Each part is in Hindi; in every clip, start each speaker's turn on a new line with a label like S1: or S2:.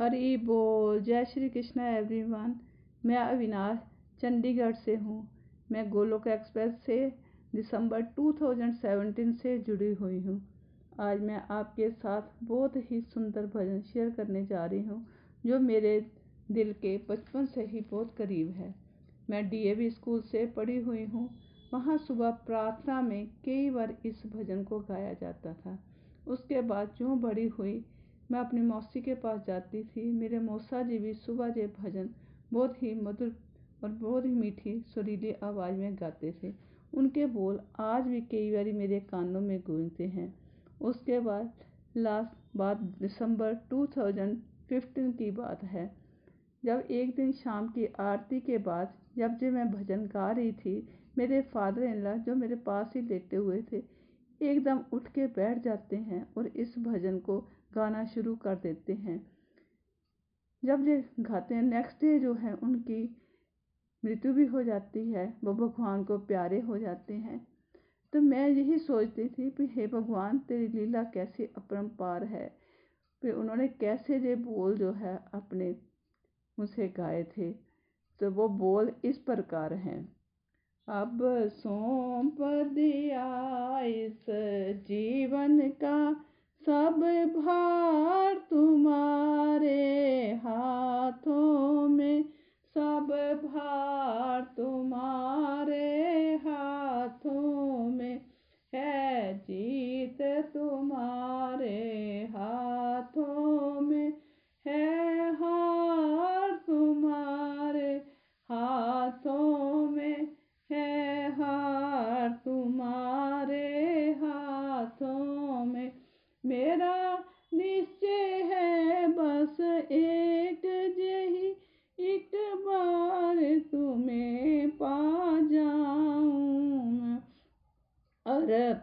S1: हरी बोल। जय श्री कृष्ण एवरीवन मैं अविनाश, चंडीगढ़ से हूँ। मैं गोलोक एक्सप्रेस से दिसंबर 2017 से जुड़ी हुई हूँ। आज मैं आपके साथ बहुत ही सुंदर भजन शेयर करने जा रही हूँ, जो मेरे दिल के बचपन से ही बहुत करीब है। मैं डीएवी स्कूल से पढ़ी हुई हूँ। वहाँ सुबह प्रार्थना में कई बार इस भजन को गाया जाता था। उसके बाद जो बड़ी हुई मैं अपनी मौसी के पास जाती थी। मेरे मौसा जी भी सुबह जे भजन बहुत ही मधुर और बहुत ही मीठी, सुरीली आवाज़ में गाते थे। उनके बोल आज भी कई बार मेरे कानों में गूंजते हैं। उसके बाद, लास्ट बात दिसंबर 2015 की बात है। जब एक दिन शाम की आरती के बाद, जब जब मैं भजन गा रही थी, मेरे फादर इन जो मेरे पास ही लेटे हुए थे, एकदम उठ के बैठ जाते हैं और इस भजन को गाना शुरू कर देते हैं। जब ये गाते हैं नेक्स्ट डे जो है, उनकी मृत्यु भी हो जाती है, वो भगवान को प्यारे हो जाते हैं। तो मैं यही सोचती थी कि हे भगवान, तेरी लीला कैसी अपरम्पार है? फिर उन्होंने कैसे ये बोल जो है, अपने मुझसे गाए थे? तो वो बोल इस प्रकार हैं। अब सौंप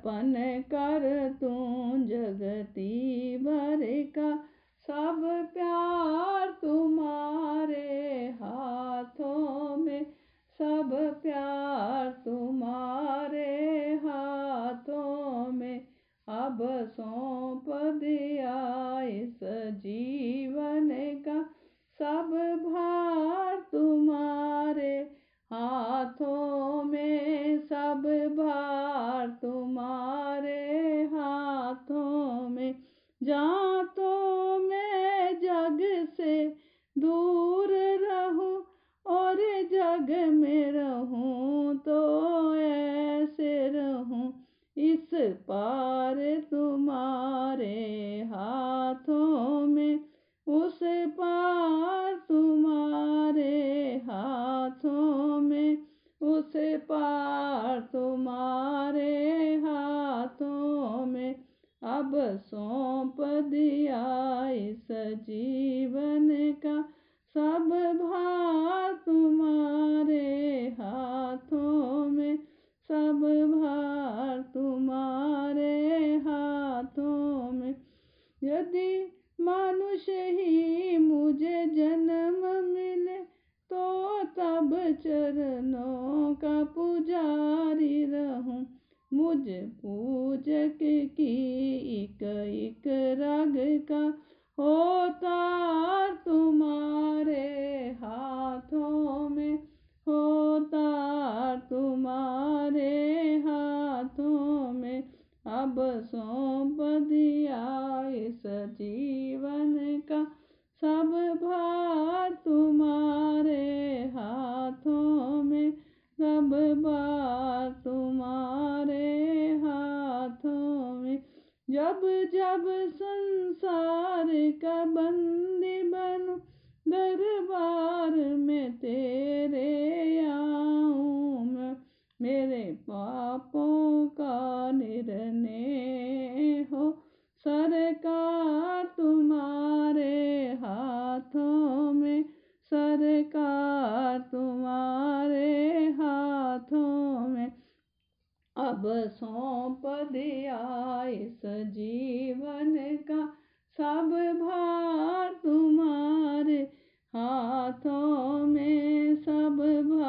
S1: अर्पण कर तू जगती भर का। सब प्यार तुम्हारे हाथों में, सब प्यार तुम्हारे हाथों में। अब सौंप दिया इस जीवन का, सब भार जीवन का सब भार तुम्हारे हाथों में, सब भार तुम्हारे हाथों में। यदि मनुष्य ही मुझे जन्म मिले तो तब चरणों का पुजारी रहूँ। मुझ पूजक की एक एक रग का होता तुम्हारे हाथों में, होता तुम्हारे हाथों में। अब सौंप दिया इस जीवन का, सब भार तुम्हारे हाथों में। सब बार तुम्हारे हाथों में, जब जब संसार का बंदी बनू, दरबार में तेरे आऊँ मैं। मेरे पापों का निर्णय हो, सरकार तुम्हारे हाथों में। सरकार तुम्हारे हाथों में। अब सौंप दिया इस जीवन का सब भार तुम्हारे हाथों में सब भार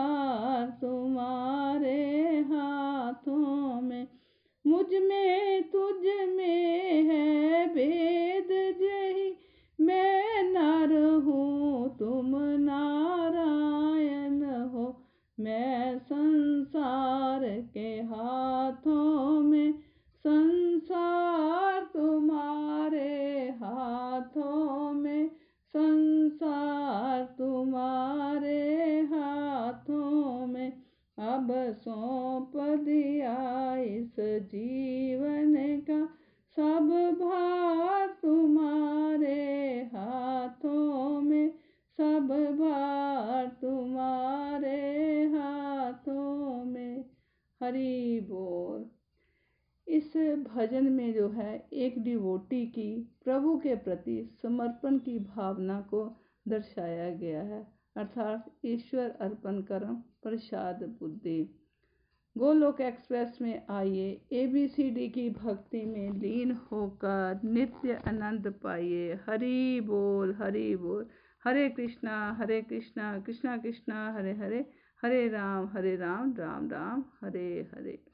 S1: भजन में जो है, एक डिवोटी की, प्रभु के प्रति समर्पण की भावना को दर्शाया गया है। अर्थात ईश्वर अर्पण कर्म, प्रसाद बुद्धि। गोलोक एक्सप्रेस में आइए। ए बी सी डी की भक्ति में लीन होकर नित्य आनंद पाइए। हरि बोल हरि बोल। हरे कृष्णा हरे कृष्णा कृष्णा कृष्णा, हरे हरे। हरे राम हरे राम राम राम, हरे हरे।